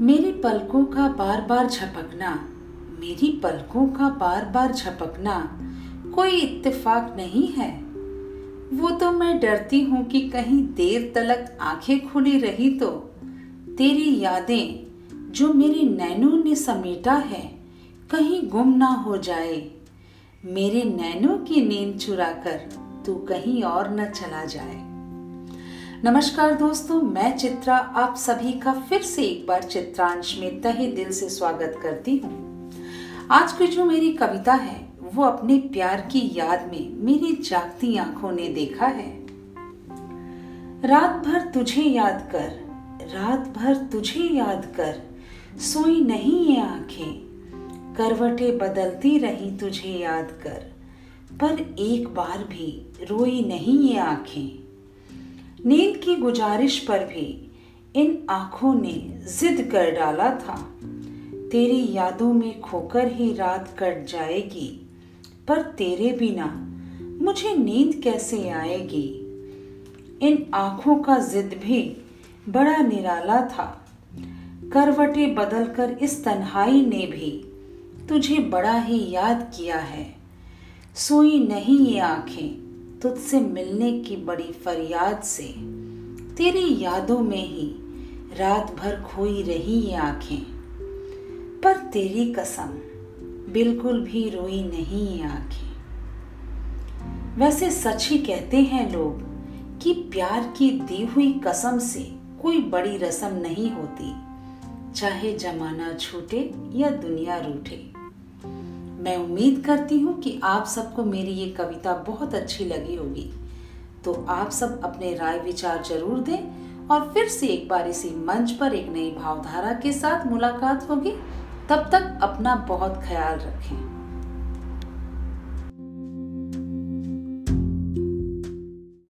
पलकों का बार बार झपकना, मेरी पलकों का बार बार झपकना कोई इत्तेफाक नहीं है। वो तो मैं डरती हूँ कि कहीं देर तलक आँखें खुली रही तो। तेरी यादें, जो मेरे नैनों ने समेटा है, कहीं गुम ना हो जाए। मेरे नैनों की नींद चुराकर तू कहीं और न चला जाए। नमस्कार दोस्तों, मैं चित्रा, आप सभी का फिर से एक बार चित्रांश में तहे दिल से स्वागत करती हूँ। आज की जो मेरी कविता है, वो अपने प्यार की याद में मेरी जागती आँखों ने देखा है। रात भर तुझे याद कर, रात भर तुझे याद कर, सोई नहीं ये आँखें, करवटे बदलती रही तुझे याद कर, पर एक बार भी रोई नहीं ये आँखें। नींद की गुजारिश पर भी इन आँखों ने जिद कर डाला था। तेरी यादों में खोकर ही रात कट जाएगी, पर तेरे बिना मुझे नींद कैसे आएगी? इन आँखों का जिद भी बड़ा निराला था। करवटे बदलकर इस तन्हाई ने भी तुझे बड़ा ही याद किया है। सोई नहीं ये आँखें तुझसे मिलने की बड़ी फरियाद से। तेरी यादों में ही रात भर खोई रही ये आँखें। पर तेरी कसम, बिल्कुल भी रोई नहीं ये आँखें। वैसे सच ही कहते हैं लोग कि प्यार की दी हुई कसम से कोई बड़ी रस्म नहीं होती, चाहे जमाना छूटे या दुनिया रूठे। मैं उम्मीद करती हूँ कि आप सबको मेरी ये कविता बहुत अच्छी लगी होगी। तो आप सब अपने राय विचार ज़रूर दें और फिर से एक बार इसी मंच पर एक नई भावधारा के साथ मुलाकात होगी। तब तक अपना बहुत ख्याल रखें।